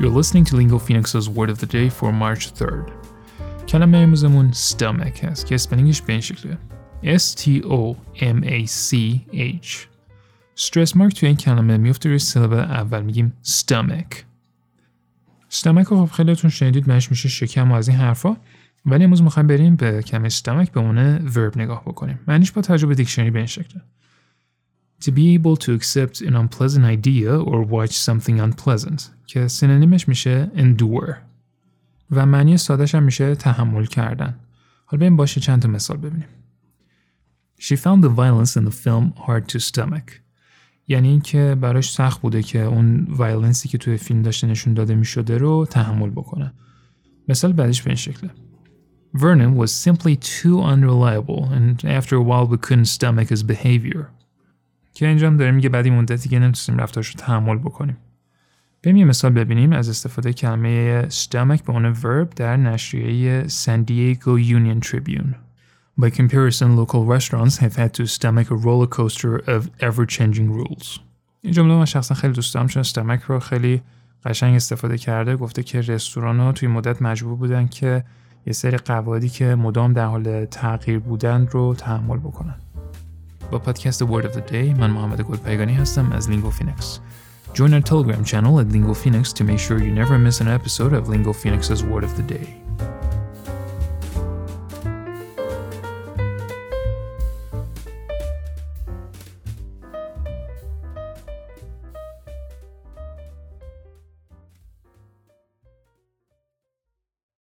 You're listening to Lingo Phoenix's Word of the Day for March 3rd. کلمه امروزمون stomach هست که spelling ش به این شکله S-T-O-M-A-C-H stress mark توی این کلمه میفته روی syllable اول میگیم stomach stomach رو خب خیلیتون شنیدید معنیش میشه شکم و از این حرفا ولی امروز می‌خوایم بریم به کلمه stomach به عنوان verb نگاه بکنیم معنیش با توجه به دیکشنری به این شکله To be able to accept an unpleasant idea or watch something unpleasant که سینونیمش میشه endure و معنی سادش هم میشه تحمل کردن حالا بریم باشه چند تا مثال ببینیم She found the violence in the film hard to stomach یعنی اینکه براش سخت بوده که اون وایلنسی که توی فیلم داشته نشون داده میشده رو تحمل بکنه مثال بعدش به این شکله Vernon was simply too unreliable and after a while we couldn't stomach his behavior که اینجا هم داره میگه بعدی مدتی که نمی‌تونیم رفتارش رو تحمل بکنیم بریم یه مثال ببینیم از استفاده کلمه stomach به عنوان verb در نشریه San Diego Union Tribune. By comparison, local restaurants have had to stomach a roller coaster of ever-changing rules. این جمله من شخصا خیلی دوست دارم چون stomach رو خیلی قشنگ استفاده کرده گفته که رستوران ها توی مدت مجبور بودن که یه سری قواعدی که مدام در حال تغییر بودن رو تحمل بکنن. با پادکست Word of the Day من محمد گلپایگانی هستم از لینگو فینکس. Join our Telegram channel at Lingo Phoenix to make sure you never miss an episode of Lingo Phoenix's Word of the Day.